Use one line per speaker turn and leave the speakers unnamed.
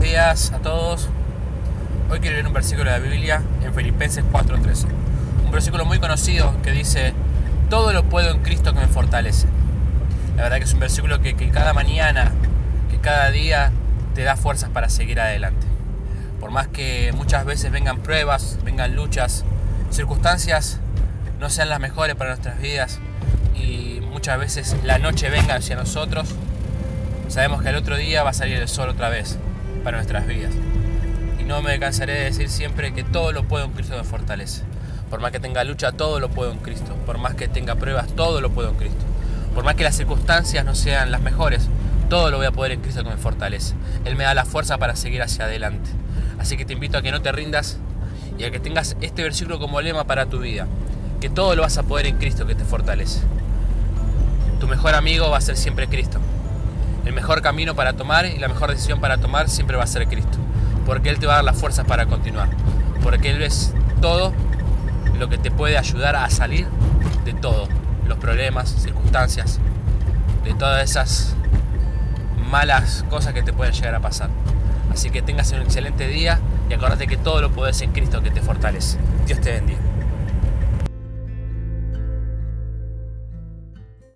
días a todos. Hoy quiero leer un versículo de la Biblia en Filipenses 4:13. Un versículo muy conocido que dice, todo lo puedo en Cristo que me fortalece. La verdad que es un versículo que, que cada mañana, que cada día te da fuerzas para seguir adelante. Por más que muchas veces vengan pruebas, vengan luchas, circunstancias no sean las mejores para nuestras vidas y muchas veces la noche venga hacia nosotros, sabemos que el otro día va a salir el sol otra vez para nuestras vidas. Y no me cansaré de decir siempre que todo lo puedo en Cristo me fortalece. Por más que tenga lucha, todo lo puedo en Cristo. Por más que tenga pruebas, todo lo puedo en Cristo. Por más que las circunstancias no sean las mejores, todo lo voy a poder en Cristo que me fortalece. Él me da la fuerza para seguir hacia adelante. Así que te invito a que no te rindas y a que tengas este versículo como lema para tu vida. Que todo lo vas a poder en Cristo que te fortalece. Tu mejor amigo va a ser siempre Cristo. El mejor camino para tomar y la mejor decisión para tomar siempre va a ser Cristo. Porque Él te va a dar las fuerzas para continuar. Porque Él es todo lo que te puede ayudar a salir de todo. Los problemas, circunstancias, de todas esas malas cosas que te pueden llegar a pasar. Así que tengas un excelente día y acuérdate que todo lo puedes en Cristo que te fortalece. Dios te bendiga.